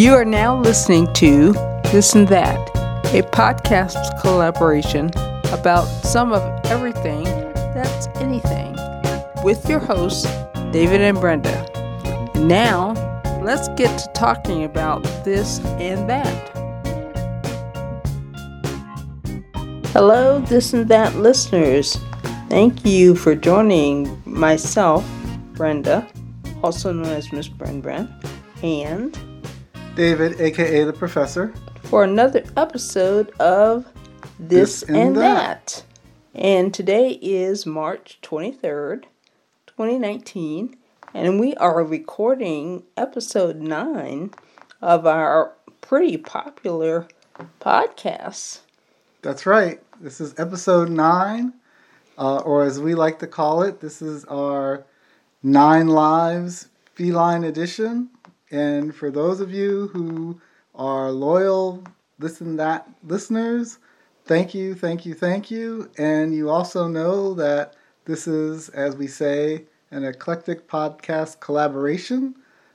You are now listening to This and That, a podcast collaboration about some of everything that's anything with your hosts, David and Brenda. Now, let's get to talking about this and that. Hello, This and That listeners. Thank you for joining myself, Brenda, also known as Miss Bren Bren, and David, aka the Professor, for another episode of This, This and and That. that. And today is March 23rd, 2019, and we are recording episode 9 of our pretty popular podcast. That's right. This is episode nine, uh, or as we like to call it, this is our Nine Lives Feline Edition. And for those of you who are loyal Listen That listeners, thank you, thank you, thank you. And you also know that this is, as we say, an eclectic podcast collaboration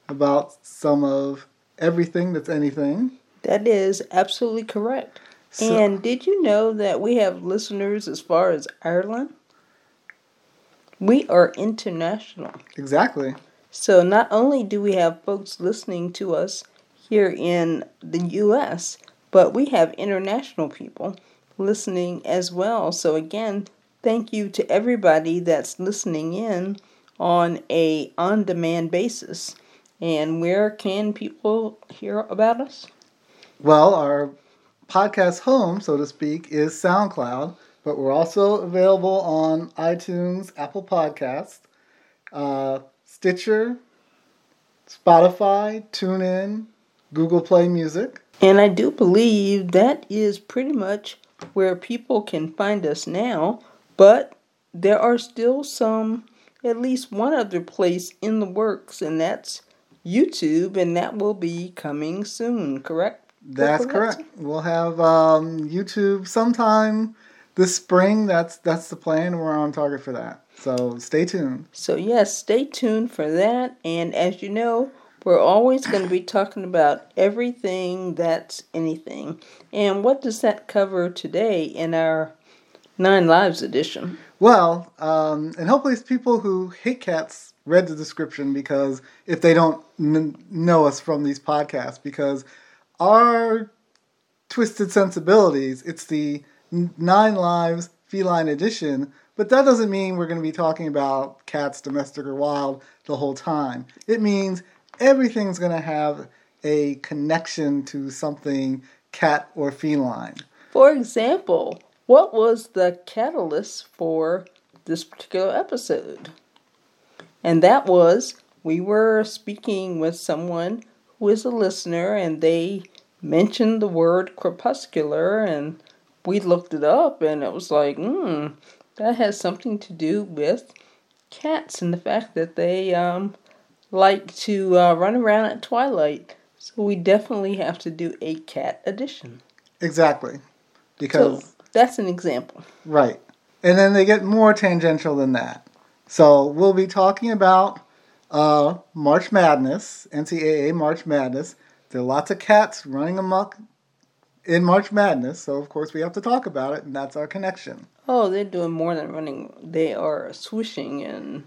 about some of everything that's anything. That is absolutely correct. So- and did you know that we have listeners as far as Ireland? We are international. Exactly. So not only do we have folks listening to us here in the US, but we have international people listening as well. So again, thank you to everybody that's listening in on a on-demand basis. And where can people hear about us? Well, our podcast home, so to speak, is SoundCloud, but we're also available on iTunes, Apple Podcasts, uh, Stitcher, Spotify, TuneIn, Google Play Music. And I do believe that is pretty much where people can find us now, but there are still some, at least one other place in the works, and that's YouTube, and that will be coming soon, correct? That's correct. We'll have um, YouTube sometime this spring. That's that's the plan. We're on target for that. So stay tuned. So, yes, stay tuned for that. And as you know, we're always going to be talking about everything that's anything. And what does that cover today in our Nine Lives edition? Well, um, and hopefully, people who hate cats read the description because if they don't n- know us from these podcasts, because our twisted sensibilities, it's the Nine Lives Feline Edition, but that doesn't mean we're going to be talking about cats, domestic or wild, the whole time. It means everything's going to have a connection to something cat or feline. For example, what was the catalyst for this particular episode? And that was we were speaking with someone who is a listener, and they mentioned the word crepuscular, and we looked it up, and it was like, hmm, that has something to do with cats and the fact that they um, like to uh, run around at twilight. So we definitely have to do a cat edition. Exactly. Because. So that's an example. Right. And then they get more tangential than that. So we'll be talking about uh, March Madness, NCAA March Madness. There are lots of cats running amok in March Madness, so of course we have to talk about it, and that's our connection. Oh, they're doing more than running. They are swishing and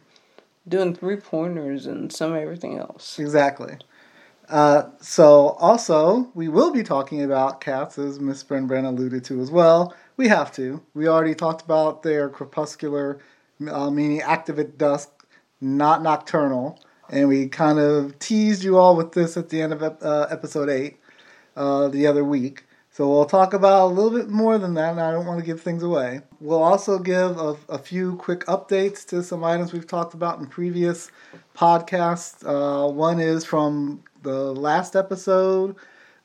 doing three pointers and some everything else. Exactly. Uh, so also we will be talking about cats, as Miss Bren Bren alluded to as well. We have to. We already talked about their crepuscular, uh, meaning active at dusk, not nocturnal, and we kind of teased you all with this at the end of uh, episode eight uh, the other week. So we'll talk about a little bit more than that, and I don't want to give things away. We'll also give a, a few quick updates to some items we've talked about in previous podcasts. Uh, one is from the last episode,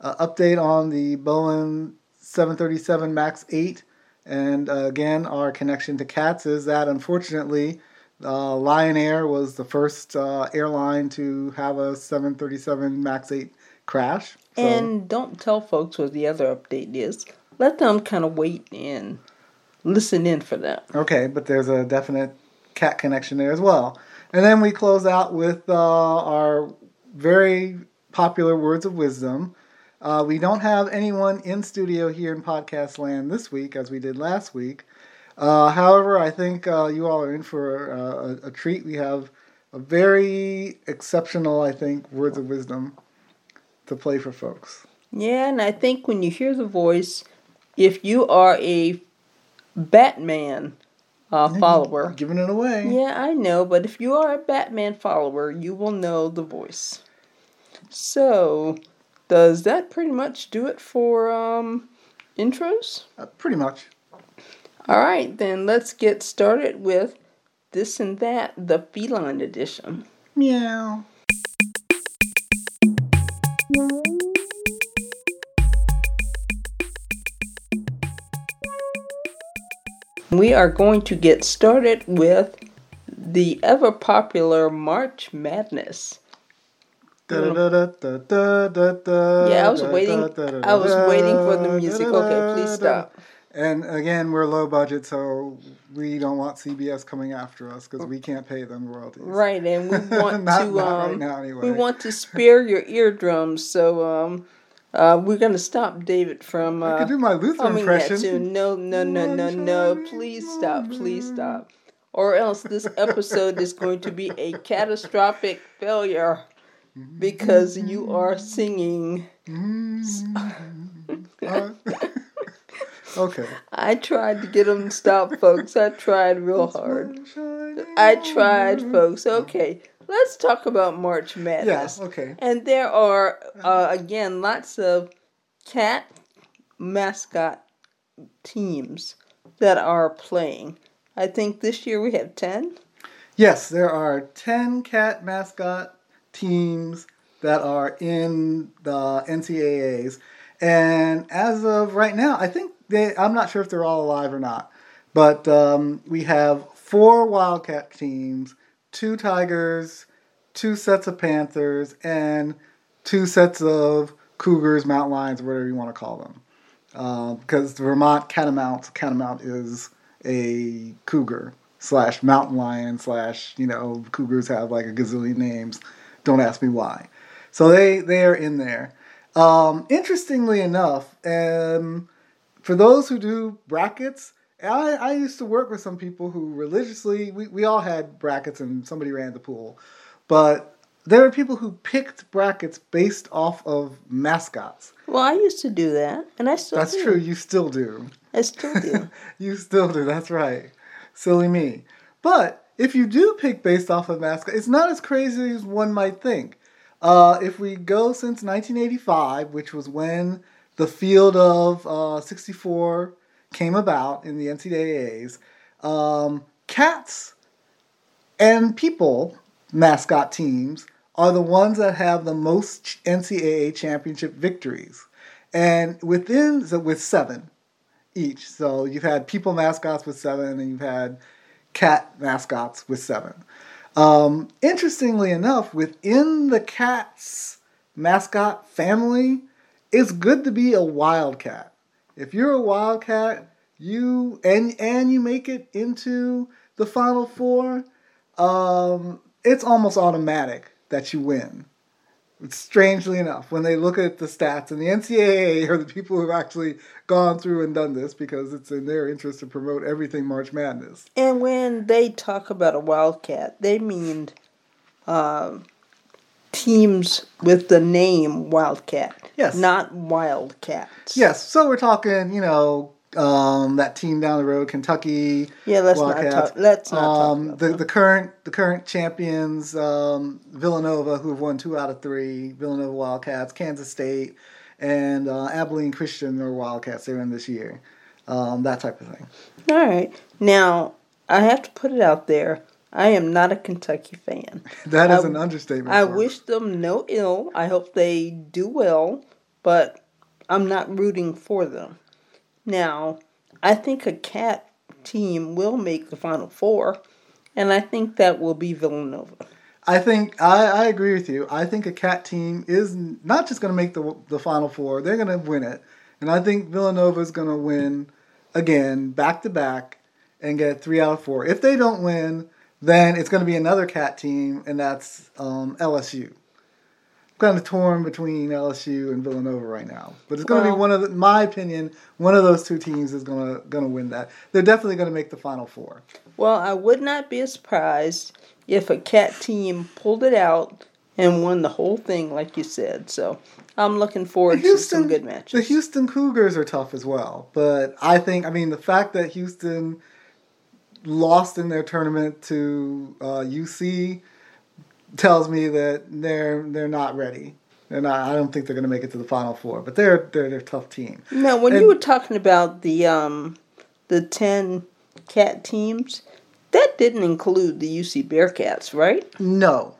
uh, update on the Boeing 737 MAX 8. And uh, again, our connection to cats is that unfortunately, uh, Lion Air was the first uh, airline to have a 737 MAX 8 crash. So- And don't tell folks what the other update is. Let them kind of wait and listen in for that. Okay, but there's a definite cat connection there as well. And then we close out with uh, our very popular words of wisdom. Uh, we don't have anyone in studio here in podcast land this week as we did last week. Uh, however, I think uh, you all are in for uh, a, a, treat. We have a very exceptional, I think, words of wisdom to play for folks. Yeah, and I think when you hear the voice, if you are a Batman uh, follower, giving it away. Yeah, I know, but if you are a Batman follower, you will know the voice. So, does that pretty much do it for um, intros? Uh, pretty much. All right, then let's get started with this and that, the feline edition. Meow. We are going to get started with the ever popular March Madness. Yeah, I was waiting. I was waiting for the music. Okay, please stop. And again, we're low budget, so we don't want CBS coming after us because we can't pay them royalties. Right, and we want not, to not um, right now anyway. we want to spare your eardrums, so um, uh, we're gonna stop David from uh, I could do my Luther impression. No, no, no, no, no! Please stop! Please stop! Or else this episode is going to be a catastrophic failure because you are singing. Okay. I tried to get them to stop, folks. I tried real hard. I tried, folks. Okay, let's talk about March Yeah, Madness. okay. And there are, uh, again, lots of cat mascot teams that are playing. I think this year we have 10. Yes, there are 10 cat mascot teams that are in the NCAAs. And as of right now, I think they, I'm not sure if they're all alive or not, but um, we have four Wildcat teams, two Tigers, two sets of Panthers, and two sets of Cougars, Mountain Lions, whatever you want to call them. Uh, because the Vermont Catamount, Catamount is a cougar slash mountain lion slash you know cougars have like a gazillion names. Don't ask me why. So they they are in there. Um, interestingly enough, um, for those who do brackets, I, I used to work with some people who religiously we, we all had brackets and somebody ran the pool, but there are people who picked brackets based off of mascots. Well, I used to do that, and I still That's do. true. You still do. I still do. you still do. That's right. Silly me. But if you do pick based off of mascot, it's not as crazy as one might think. Uh, if we go since 1985, which was when the field of uh, 64 came about in the NCAAs, um, cats and people mascot teams are the ones that have the most NCAA championship victories, and within so with seven each. So you've had people mascots with seven, and you've had cat mascots with seven. Um, interestingly enough, within the cat's mascot family, it's good to be a wildcat. If you're a wildcat, you and and you make it into the final four, um, it's almost automatic that you win. Strangely enough, when they look at the stats, and the NCAA are the people who've actually gone through and done this because it's in their interest to promote everything March Madness. and when they talk about a wildcat, they mean um, teams with the name Wildcat. Yes. Not Wildcats. Yes, so we're talking, you know, um, that team down the road, Kentucky. Yeah, let's Wildcats. not talk. Let's not um, talk about the them. the current the current champions, um, Villanova, who have won two out of three. Villanova Wildcats, Kansas State, and uh, Abilene Christian are Wildcats. They're in this year. Um, that type of thing. All right. Now, I have to put it out there. I am not a Kentucky fan. That is I- an understatement. I wish them no ill. I hope they do well, but I'm not rooting for them. Now, I think a cat team will make the final four, and I think that will be Villanova. I think I, I agree with you. I think a cat team is not just going to make the the final four; they're going to win it, and I think Villanova is going to win again, back to back, and get three out of four. If they don't win, then it's going to be another cat team, and that's um, LSU. kind of torn between LSU and Villanova right now. But it's going to be one of, the, my opinion, one of those two teams is going to going to win that. They're definitely going to make the Final Four. Well, I would not be surprised if a cat team pulled it out and won the whole thing, like you said. So I'm looking forward to some good matches. The Houston Cougars are tough as well, but I think I mean the fact that Houston lost in their tournament to uh, UC tells me that they're they're not ready. They're not. I don't think they're going to make it to the Final Four, but they're they're, they're a tough team. Now, when And- you were talking about the um, the ten cat teams, that didn't include the UC Bearcats, right? No,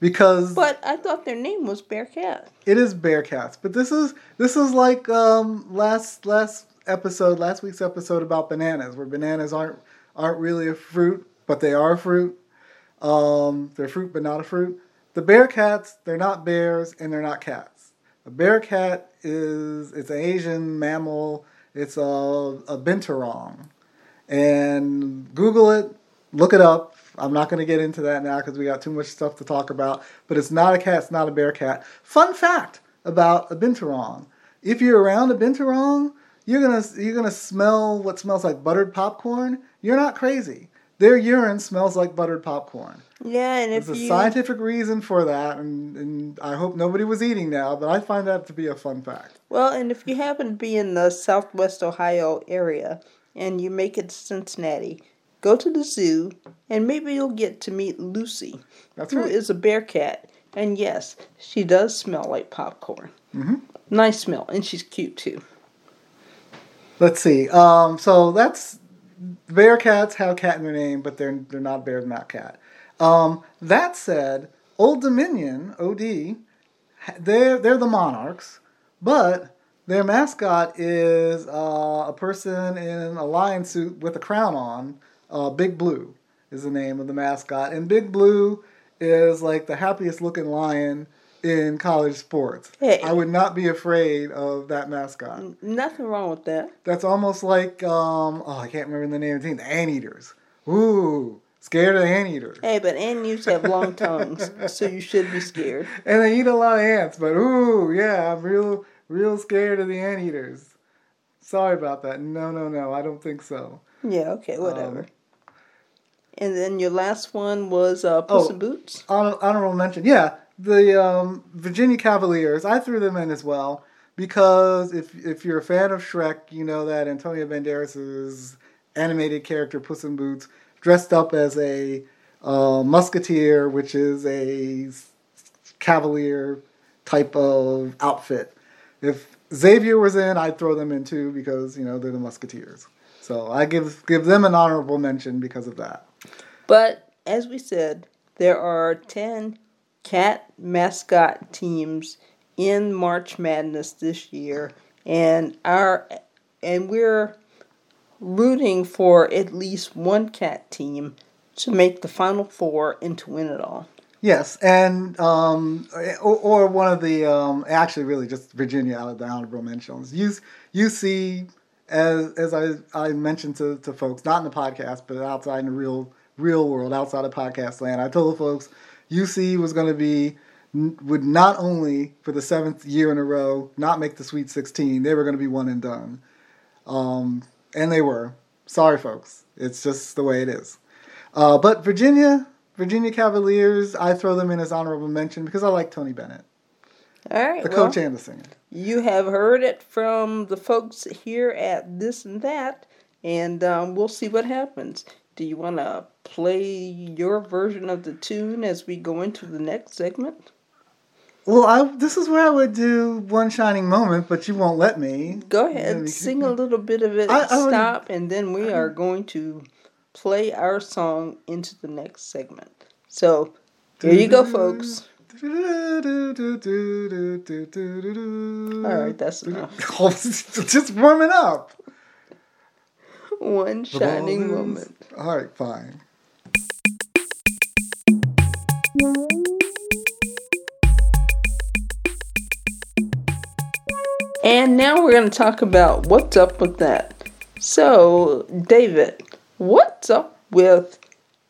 because But I thought their name was Bearcat. it is Bearcats. But this is this is like um, last last episode, last week's episode about bananas, where bananas aren't aren't really a fruit, but they are fruit. Um, they're fruit, but not a fruit. The bear cats, they're not bears and they're not cats. A bear cat is it's an Asian mammal. It's a a binturong, and Google it, look it up. I'm not going to get into that now because we got too much stuff to talk about. But it's not a cat. It's not a bear cat. Fun fact about a binturong: if you're around a binturong, you're gonna you're gonna smell what smells like buttered popcorn. You're not crazy. Their urine smells like buttered popcorn. Yeah, and if There's a you scientific reason for that, and, and I hope nobody was eating now, but I find that to be a fun fact. well, and if you happen to be in the Southwest Ohio area and you make it to Cincinnati, go to the zoo and maybe you'll get to meet Lucy, That's who right. is a bear cat. And yes, she does smell like popcorn. Mm-hmm. Nice smell, and she's cute too. Let's see. Um, so that's Bearcats have cat in their name, but they're they're not bear, not cat. Um, that said, Old Dominion (OD), they're they're the monarchs, but their mascot is uh, a person in a lion suit with a crown on. Uh, Big Blue is the name of the mascot, and Big Blue is like the happiest looking lion in college sports. Hey. I would not be afraid of that mascot. Nothing wrong with that. That's almost like um oh I can't remember the name of the team. The anteaters. Ooh, scared of the anteaters. Hey, but anteaters have long tongues, so you should be scared. And they eat a lot of ants, but ooh, yeah, I'm real real scared of the anteaters. Sorry about that. No, no, no, I don't think so. Yeah, okay, whatever. Um, and then your last one was uh, Puss Oh. in Boots. Honor- Honorable mention, yeah, the um, Virginia Cavaliers. I threw them in as well because if if you're a fan of Shrek, you know that Antonio Banderas' animated character Puss in Boots dressed up as a uh, musketeer, which is a cavalier type of outfit. If Xavier was in, I'd throw them in too because you know they're the musketeers. So I give give them an honorable mention because of that. But as we said, there are 10 cat mascot teams in March Madness this year and our and we're rooting for at least one cat team to make the final four and to win it all. Yes, and um, or, or one of the um, actually really just Virginia out of the honorable mentions. You you see as as I I mentioned to, to folks not in the podcast but outside in the real real world outside of podcast land. I told folks UC was going to be would not only for the seventh year in a row not make the Sweet Sixteen. They were going to be one and done, um, and they were. Sorry, folks. It's just the way it is. Uh, but Virginia, Virginia Cavaliers, I throw them in as honorable mention because I like Tony Bennett, All right. the well, coach and the singer. You have heard it from the folks here at this and that, and um, we'll see what happens. Do you want to play your version of the tune as we go into the next segment? Well, I, this is where I would do one shining moment, but you won't let me. Go ahead, we- sing a little bit of it, I- I stop, and then we are going to play our song into the next segment. So, here you go, folks. All right, that's enough. Just warming up. One shining moment. All right, fine. And now we're going to talk about what's up with that. So, David, what's up with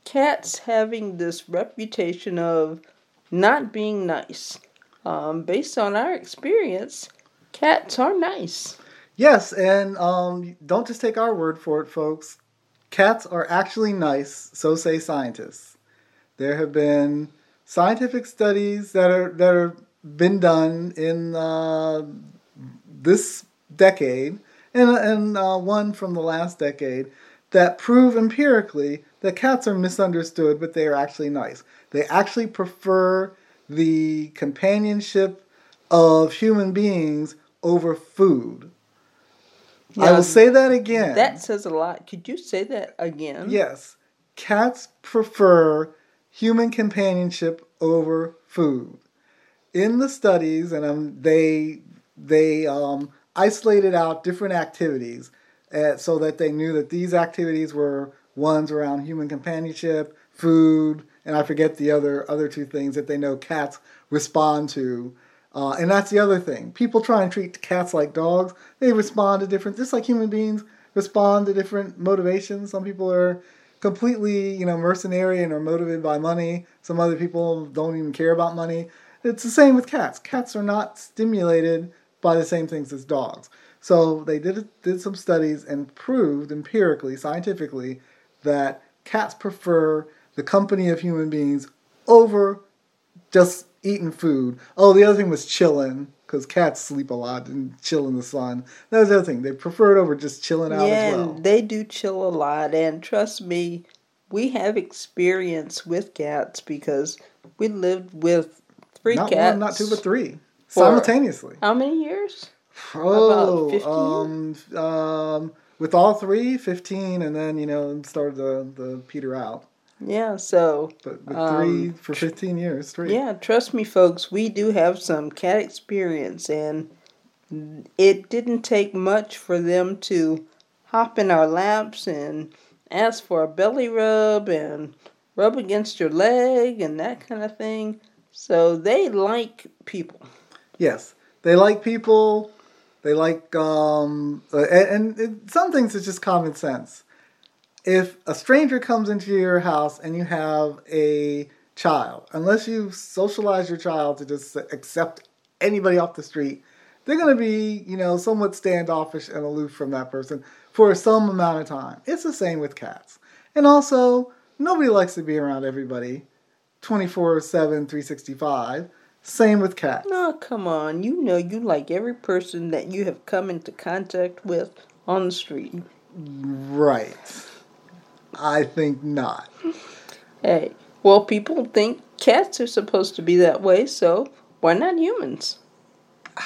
cats having this reputation of not being nice? um, based on our experience, cats are nice. Yes, and um, don't just take our word for it, folks. Cats are actually nice, so say scientists. There have been scientific studies that are that are been done in uh, this decade and, and uh, one from the last decade that prove empirically that cats are misunderstood, but they are actually nice. They actually prefer the companionship of human beings over food. I will say that again. That says a lot. Could you say that again? Yes. Cats prefer human companionship over food. In the studies, and um, they they um, isolated out different activities uh, so that they knew that these activities were ones around human companionship, food, and I forget the other other two things that they know cats respond to. Uh, and that's the other thing. People try and treat cats like dogs. They respond to different, just like human beings respond to different motivations. Some people are completely, you know, mercenary and are motivated by money. Some other people don't even care about money. It's the same with cats. Cats are not stimulated by the same things as dogs. So they did did some studies and proved empirically, scientifically, that cats prefer the company of human beings over just eating food. Oh, the other thing was chilling because cats sleep a lot and chill in the sun. That was the other thing. They prefer it over just chilling out yeah, as well. they do chill a lot, and trust me, we have experience with cats because we lived with three not cats. one, not two, but three simultaneously. How many years? Oh, 15? um, um, with all three, 15, and then, you know, started the, the peter out. Yeah, so But with Um, three for 15 years, three. yeah, trust me, folks, we do have some cat experience, and it didn't take much for them to hop in our laps and ask for a belly rub and rub against your leg and that kind of thing. So they like people. Yes, they like people. They like um, and, and it, some things it's just common sense. If a stranger comes into your house and you have a child, unless you socialize your child to just accept anybody off the street, they're going to be you know somewhat standoffish and aloof from that person for some amount of time. It's the same with cats, and also nobody likes to be around everybody, twenty four seven, three sixty five. Same with cats. No, come on. You know you like every person that you have come into contact with on the street. Right. I think not. Hey, well, people think cats are supposed to be that way, so why not humans?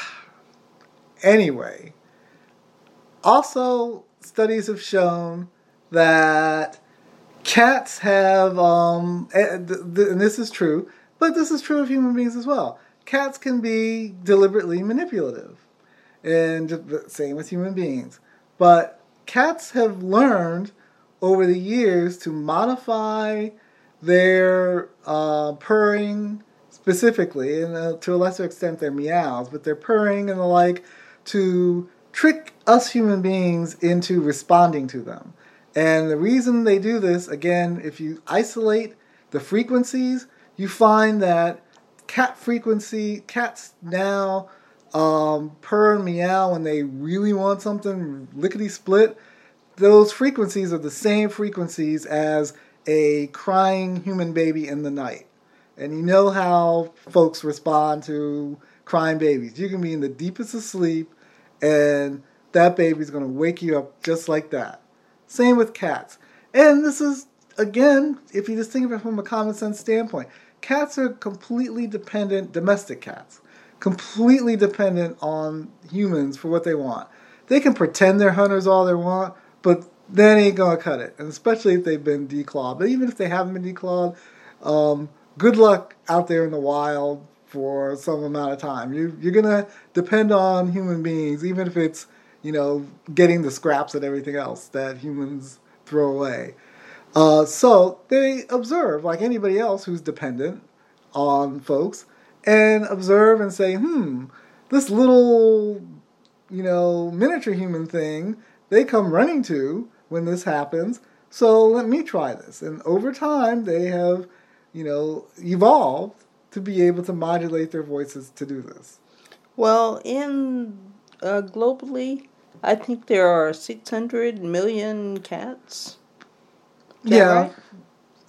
Anyway, also studies have shown that cats have, um, and th- and this is true, but this is true of human beings as well. Cats can be deliberately manipulative, and the same with human beings. But cats have learned over the years to modify their uh, purring specifically, and uh, to a lesser extent their meows, but their purring and the like to trick us human beings into responding to them. And the reason they do this, again, if you isolate the frequencies, you find that cat frequency, cats now um, purr and meow when they really want something lickety split. Those frequencies are the same frequencies as a crying human baby in the night. And you know how folks respond to crying babies. You can be in the deepest of sleep, and that baby's going to wake you up just like that. Same with cats. And this is, again, if you just think of it from a common sense standpoint, cats are completely dependent, domestic cats, completely dependent on humans for what they want. They can pretend they're hunters all they want, but that ain't gonna cut it. And especially if they've been declawed. But even if they haven't been declawed, um, good luck out there in the wild for some amount of time. You, you're gonna depend on human beings, even if it's you know getting the scraps and everything else that humans throw away. Uh, so they observe like anybody else who's dependent on folks and observe and say, hmm, this little, you know, miniature human thing they come running to when this happens. So let me try this. And over time, they have, you know, evolved to be able to modulate their voices to do this? Well, in uh, globally, I think there are 600 million cats. Yeah, right?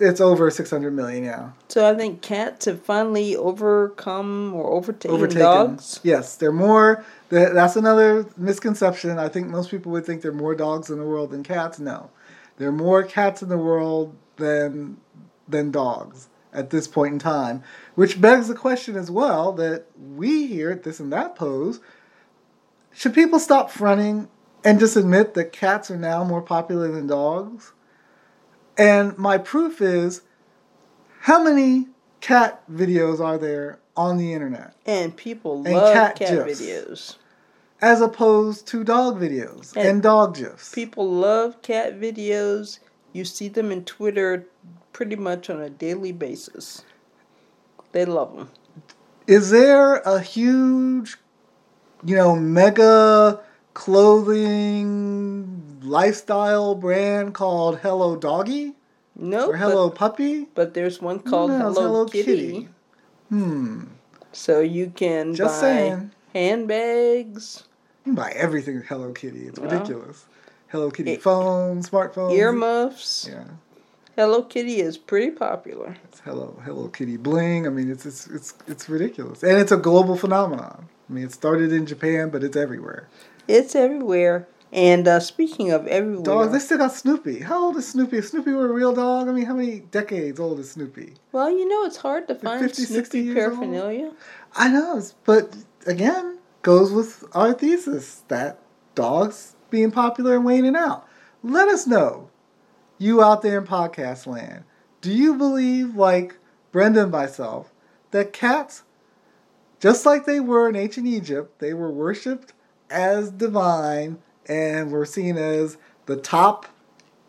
It's over 600 million. Yeah, So I think cats have finally overcome or overtaken, overtaken. dogs. Yes, they're more. That's another misconception. I think most people would think there are more dogs in the world than cats. No, there are more cats in the world than than dogs at this point in time. Which begs the question as well that we here at this and that pose: Should people stop fronting and just admit that cats are now more popular than dogs? And my proof is, how many cat videos are there on the internet? And people And love cat cat, videos. as opposed to dog videos and, And dog gifs. People love cat videos. You see them in Twitter pretty much on a daily basis. They love them. Is there a huge, you know, mega clothing lifestyle brand called Hello Doggy No, or Hello but, Puppy? but there's one called No, Hello, Hello Kitty. Kitty. Hmm. So you can Just buy saying. handbags, You can buy everything with Hello Kitty. It's Well, ridiculous. Hello Kitty it- phone, smartphones. earmuffs. Yeah. Hello Kitty is pretty popular. It's Hello Hello Kitty bling. I mean, it's it's it's it's ridiculous, and it's a global phenomenon. I mean, it started in Japan, but it's everywhere. It's everywhere. And uh, speaking of everywhere, Dogs, they still got Snoopy. How old is Snoopy? If Snoopy were a real dog, I mean, how many decades old is Snoopy? well, you know, it's hard to find 50, 60 Snoopy years old? paraphernalia. I know, but again, goes with our thesis that dogs being popular and waning out. Let us know, you out there in podcast land, do you believe, like Brenda and myself, that cats, just like they were in ancient Egypt, they were worshipped as divine and were seen as the top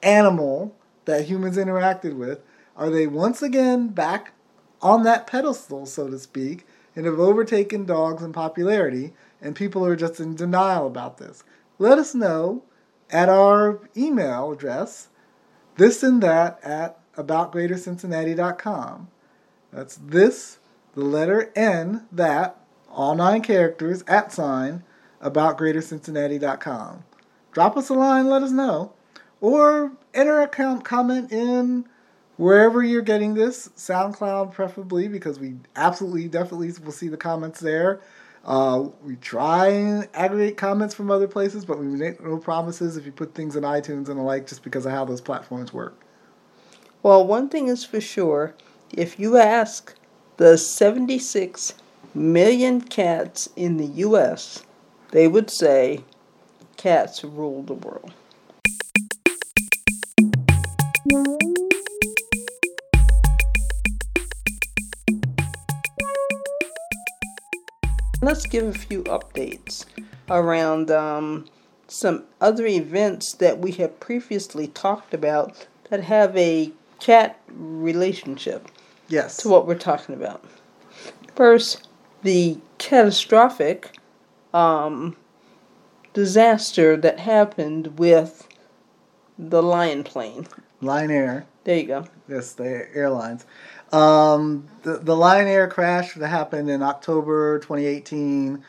animal that humans interacted with? Are they once again back on that pedestal, so to speak, and have overtaken dogs in popularity, and people are just in denial about this? Let us know at our email address, this and that at aboutgreatercincinnati.com. That's this, the letter N, that, all nine characters, at sign, aboutgreatercincinnati.com. Drop us a line, let us know. Or enter a com- comment in wherever you're getting this, SoundCloud preferably, because we absolutely, definitely will see the comments there. Uh, we try and aggregate comments from other places, but we make no promises if you put things in iTunes and the like, just because of how those platforms work. Well, one thing is for sure if you ask the 76 million cats in the U.S., they would say cats rule the world. Let's give a few updates around um, some other events that we have previously talked about that have a cat relationship Yes. to what we're talking about. First, the catastrophic um, disaster that happened with the Lion plane. Lion Air. There you go. Yes, the airlines. Um, the, the Lion Air crash that happened in October 2018,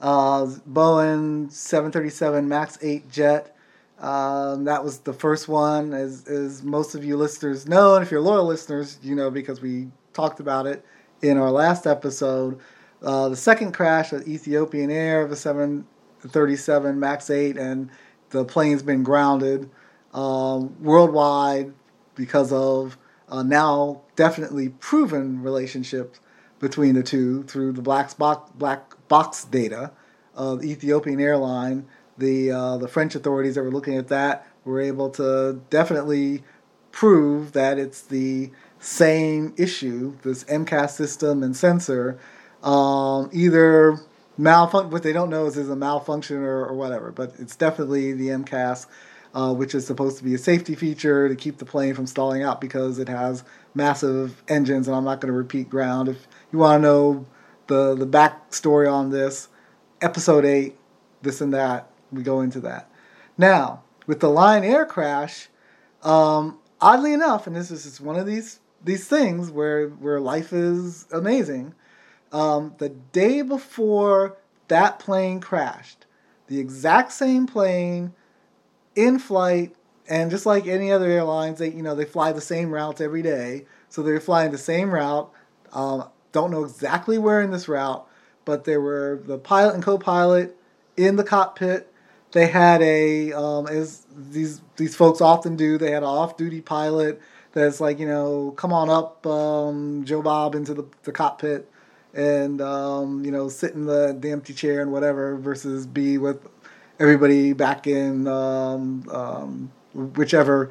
uh, Boeing 737 MAX 8 jet. Um, that was the first one, as, as most of you listeners know. And if you're loyal listeners, you know because we talked about it in our last episode. Uh, the second crash with Ethiopian Air of a 737 MAX 8, and the plane's been grounded um, worldwide because of uh, now definitely proven relationships between the two through the black box, black box data of Ethiopian airline. The uh, the French authorities that were looking at that were able to definitely prove that it's the same issue, this MCAS system and sensor, um, either malfunction. What they don't know is is a malfunction or, or whatever, but it's definitely the MCAS uh, which is supposed to be a safety feature to keep the plane from stalling out because it has massive engines. And I'm not going to repeat ground. If you want to know the the backstory on this, episode eight, this and that, we go into that. Now with the Lion Air crash, um, oddly enough, and this is just one of these these things where where life is amazing. Um, the day before that plane crashed, the exact same plane in flight, and just like any other airlines, they you know they fly the same routes every day, so they're flying the same route. Um, don't know exactly where in this route, but there were the pilot and co-pilot in the cockpit. They had a um, as these these folks often do. They had an off-duty pilot that's like you know come on up um, Joe Bob into the, the cockpit and um, you know sit in the, the empty chair and whatever versus be with everybody back in um, um, whichever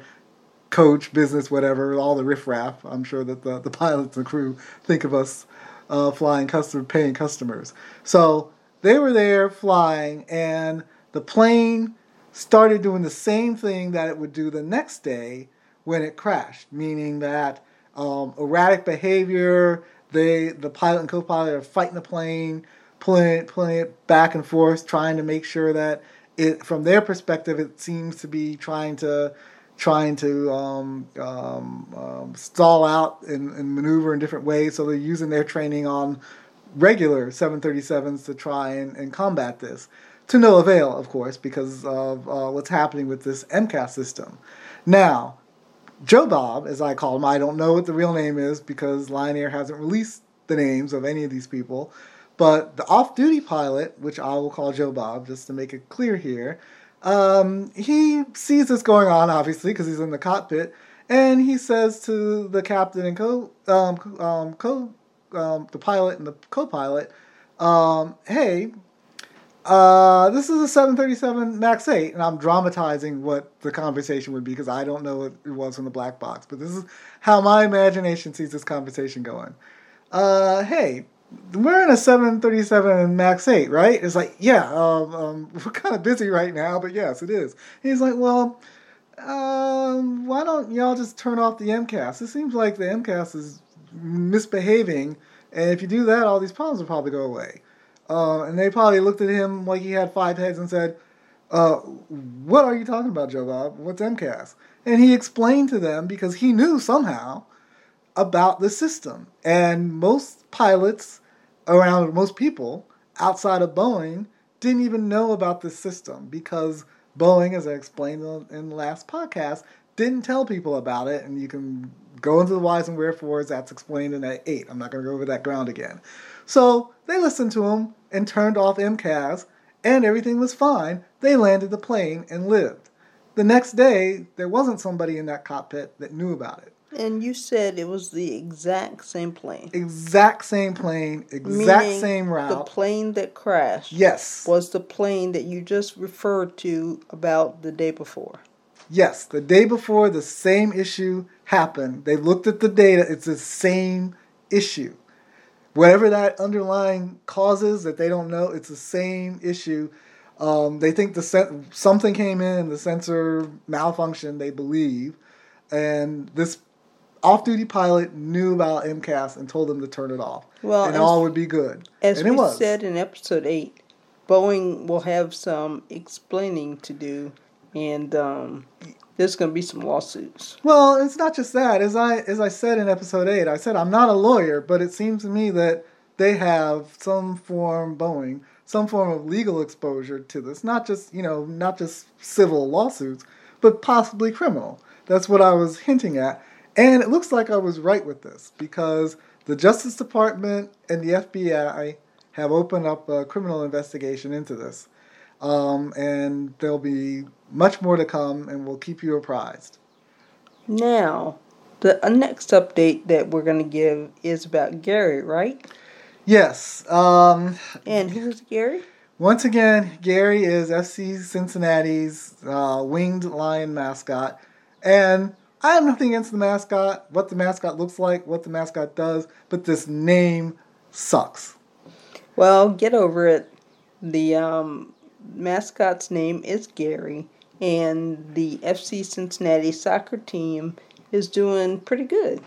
coach business whatever all the riffraff i'm sure that the, the pilots and crew think of us uh, flying customer paying customers so they were there flying and the plane started doing the same thing that it would do the next day when it crashed, meaning that um, erratic behavior. They, the pilot and co-pilot are fighting the plane, pulling it, pulling it back and forth, trying to make sure that it, from their perspective, it seems to be trying to, trying to um, um, um stall out and, and maneuver in different ways. So they're using their training on regular 737s to try and, and combat this. To no avail, of course, because of uh, what's happening with this MCAS system. Now, Joe Bob, as I call him, I don't know what the real name is because Lion Air hasn't released the names of any of these people. But the off duty pilot, which I will call Joe Bob just to make it clear here, um, he sees this going on, obviously, because he's in the cockpit, and he says to the captain and co, um, um, co um, the pilot and the co pilot, um, hey, uh, this is a 737 MAX 8, and I'm dramatizing what the conversation would be because I don't know what it was from the black box. But this is how my imagination sees this conversation going. Uh, hey, we're in a 737 MAX 8, right? It's like, yeah, um, um, we're kind of busy right now, but yes, it is. he's like, well, um, why don't y'all just turn off the MCAS? It seems like the MCAS is misbehaving, and if you do that, all these problems will probably go away. Uh, and they probably looked at him like he had five heads and said, uh, What are you talking about, Joe Bob? What's MCAS? And he explained to them because he knew somehow about the system. And most pilots around, most people outside of Boeing didn't even know about this system because Boeing, as I explained in the last podcast, didn't tell people about it. And you can go into the whys and wherefores, that's explained in that 8. I'm not going to go over that ground again. So they listened to him and turned off MCAS, and everything was fine. They landed the plane and lived. The next day, there wasn't somebody in that cockpit that knew about it. And you said it was the exact same plane. Exact same plane, exact Meaning same route. The plane that crashed. Yes. Was the plane that you just referred to about the day before. Yes, the day before the same issue happened. They looked at the data, it's the same issue whatever that underlying causes that they don't know, it's the same issue. Um, they think the sen- something came in, the sensor malfunctioned. They believe, and this off-duty pilot knew about MCAS and told them to turn it off. Well, and as, all would be good. As and we said in episode eight, Boeing will have some explaining to do, and um, there's going to be some lawsuits. Well, it's not just that. As I as I said in episode eight, I said I'm not a lawyer, but it seems to me that they have some form Boeing some form of legal exposure to this. Not just you know not just civil lawsuits, but possibly criminal. That's what I was hinting at, and it looks like I was right with this because the Justice Department and the FBI have opened up a criminal investigation into this. Um, and there'll be much more to come, and we'll keep you apprised. Now, the uh, next update that we're going to give is about Gary, right? Yes. Um, and who's Gary? Once again, Gary is FC Cincinnati's uh, winged lion mascot. And I have nothing against the mascot, what the mascot looks like, what the mascot does, but this name sucks. Well, get over it. The um, mascot's name is Gary, and the FC Cincinnati soccer team is doing pretty good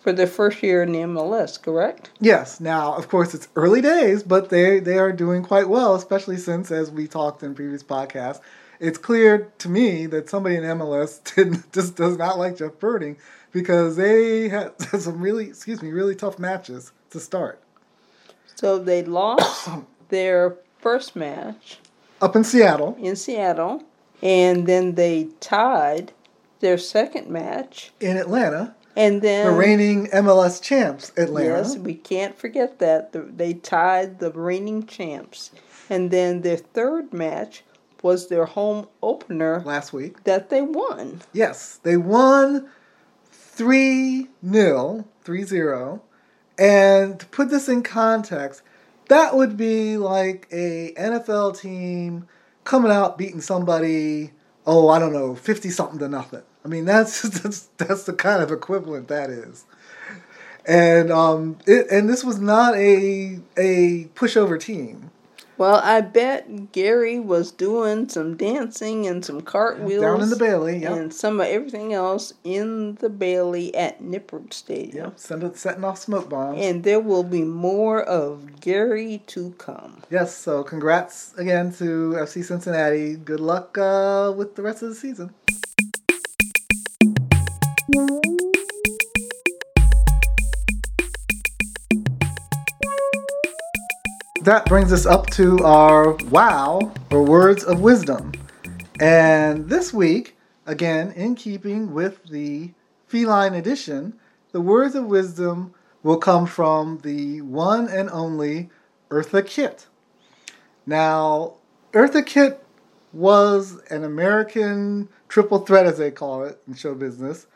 for their first year in the MLS, correct? Yes. Now, of course, it's early days, but they they are doing quite well, especially since, as we talked in previous podcasts, it's clear to me that somebody in MLS did, just does not like Jeff Berding because they had some really, excuse me, really tough matches to start. So they lost their first match Up in Seattle, in Seattle, and then they tied their second match, in Atlanta, and then the reigning MLS champs, Atlanta. Yes, we can't forget that The- they tied the reigning champs, and then their third match was their home opener last week. that they won. Yes, they won 3 0, 3 0. And to put this in context, that would be like a NFL team coming out beating somebody, oh, I don't know, 50 something to nothing. I mean, that's, that's, that's the kind of equivalent that is. And um, it, and this was not a a pushover team. Well, I bet Gary was doing some dancing and some cartwheels Down in the Bailey, yep. and some of everything else in the Bailey at Nippert Stadium. Yep, send it, setting off smoke bombs. And there will be more of Gary to come. Yes, so congrats again to FC Cincinnati. Good luck uh, with the rest of the season. That brings us up to our wow or words of wisdom. And this week, again, in keeping with the feline edition, the words of wisdom will come from the one and only Eartha Kitt. Now, Eartha Kitt was an American triple threat, as they call it in show business,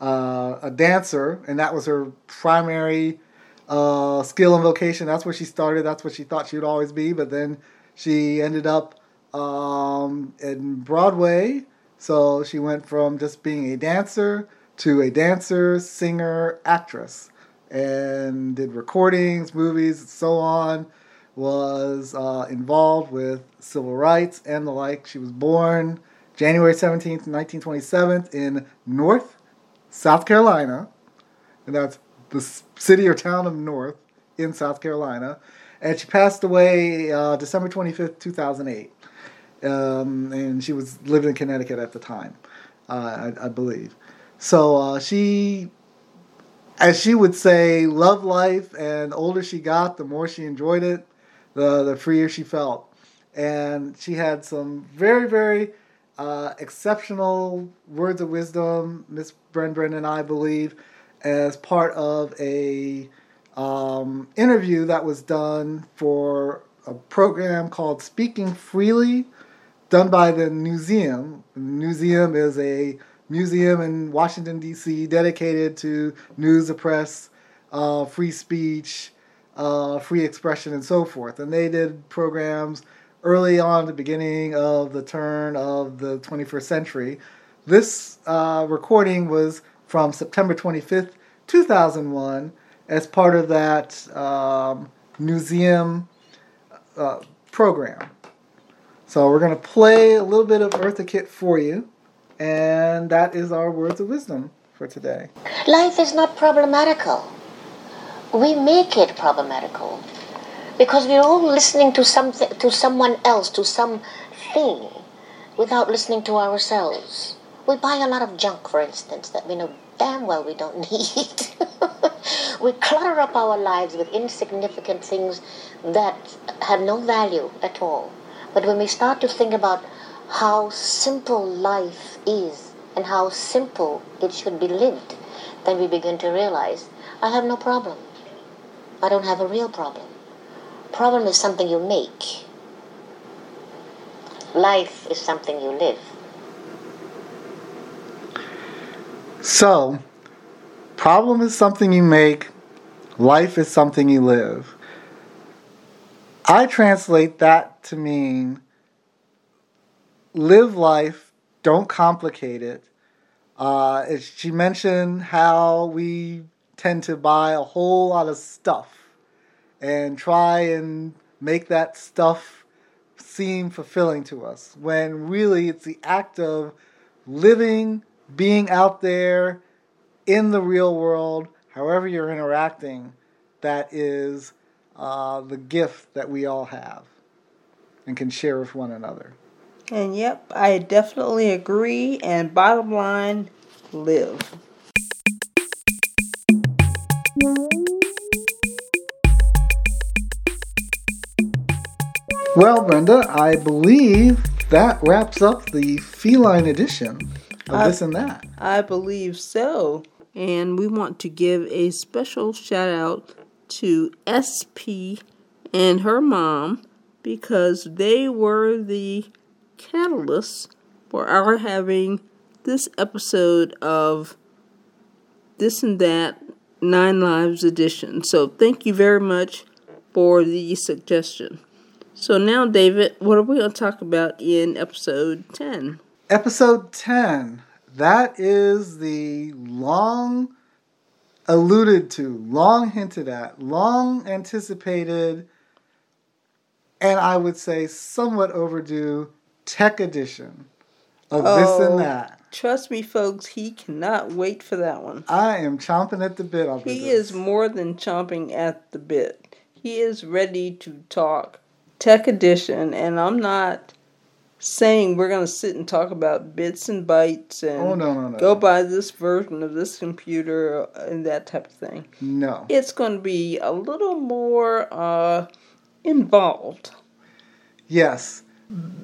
uh, a dancer, and that was her primary uh, skill and vocation. That's where she started. That's what she thought she would always be. But then she ended up um, in Broadway. So she went from just being a dancer to a dancer, singer, actress, and did recordings, movies, and so on. Was uh, involved with civil rights and the like. She was born January 17th, 1927, in North, South Carolina. And that's the city or town of North in South Carolina. And she passed away uh, December 25th, 2008. Um, and she was living in Connecticut at the time, uh, I, I believe. So uh, she, as she would say, loved life, and older she got, the more she enjoyed it, the, the freer she felt. And she had some very, very uh, exceptional words of wisdom, Miss Bren Bren and I believe, as part of a um, interview that was done for a program called Speaking Freely, done by the Newseum. The Newseum is a museum in Washington D.C. dedicated to news, the press, uh, free speech, uh, free expression, and so forth. And they did programs early on, the beginning of the turn of the 21st century. This uh, recording was from September 25th, 2001, as part of that um, museum uh, program. So we're going to play a little bit of Eartha Kitt for you, and that is our words of wisdom for today. Life is not problematical. We make it problematical because we're all listening to something, to someone else, to something, without listening to ourselves. We buy a lot of junk, for instance, that we know damn well we don't need. we clutter up our lives with insignificant things that have no value at all. But when we start to think about how simple life is and how simple it should be lived, then we begin to realize I have no problem. I don't have a real problem. Problem is something you make. Life is something you live. So, problem is something you make, life is something you live. I translate that to mean live life, don't complicate it. Uh, she mentioned how we tend to buy a whole lot of stuff and try and make that stuff seem fulfilling to us when really it's the act of living, being out there in the real world, however you're interacting, that is uh, the gift that we all have and can share with one another. And yep, I definitely agree. And bottom line, live. Well, Brenda, I believe that wraps up the feline edition of I- this and that. I believe so. And we want to give a special shout out to SP and her mom because they were the catalysts for our having this episode of This and That Nine Lives edition. So thank you very much for the suggestion. So now, David, what are we going to talk about in episode 10? Episode 10. That is the long alluded to, long hinted at, long anticipated, and I would say somewhat overdue tech edition of this Oh. and that. Trust me, folks, he cannot wait for that one. I am chomping at the bit He this. is more than chomping at the bit. He is ready to talk tech edition, and I'm not saying we're going to sit and talk about bits and bytes and Oh, no, no, no. go buy this version of this computer and that type of thing. No. It's going to be a little more uh, involved. Yes.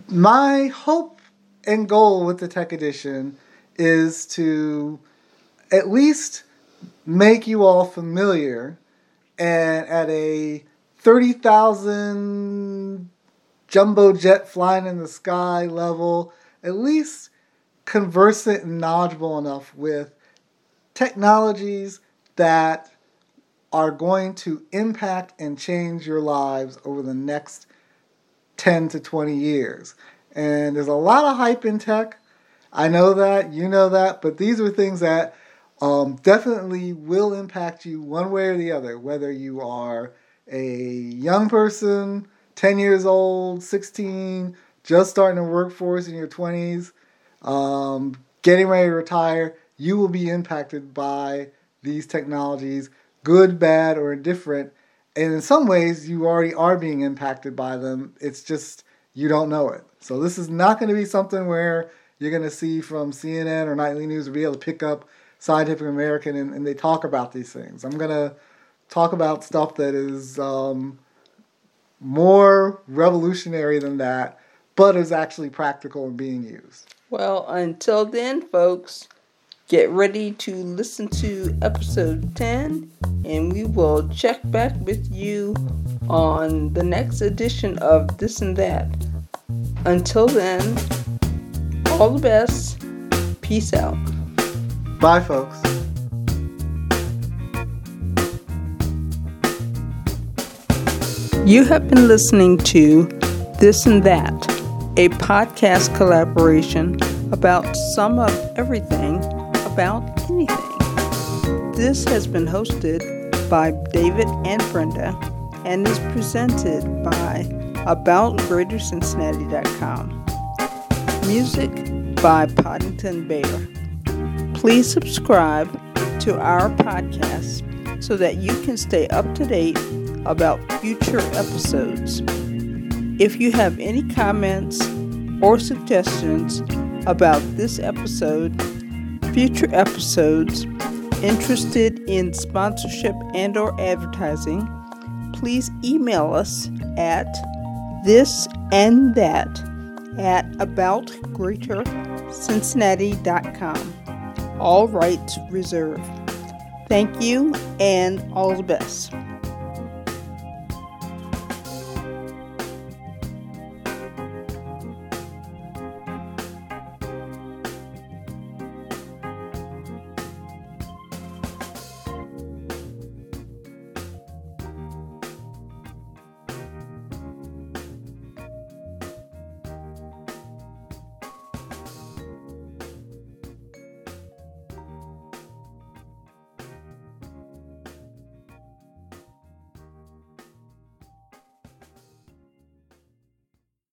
My hope and goal with the Tech Edition is to at least make you all familiar and at a 30,000 jumbo jet flying in the sky level, at least conversant and knowledgeable enough with technologies that are going to impact and change your lives over the next 10 to 20 years. And there's a lot of hype in tech. I know that, you know that, but these are things that um, definitely will impact you one way or the other, whether you are a young person, 10 years old, 16, just starting the workforce in your 20s, um, getting ready to retire, you will be impacted by these technologies, good, bad, or indifferent. And in some ways, you already are being impacted by them. It's just you don't know it. So this is not going to be something where you're going to see from CNN or Nightly News or be able to pick up Scientific American and, and they talk about these things. I'm going to talk about stuff that is um, more revolutionary than that, but is actually practical and being used. Well, until then, folks, get ready to listen to episode 10, and we will check back with you on the next edition of This and That. Until then, all the best. Peace out. Bye, folks. You have been listening to This and That, a podcast collaboration about some of everything about anything. This has been hosted by David and Brenda and is presented by AboutGreaterCincinnati.com. Music by Poddington Bear. Please subscribe to our podcast so that you can stay up to date about future episodes. If you have any comments or suggestions about this episode, future episodes, interested in sponsorship and or advertising, please email us at this and that at aboutgreatercincinnati.com. All rights reserved. Thank you and all the best.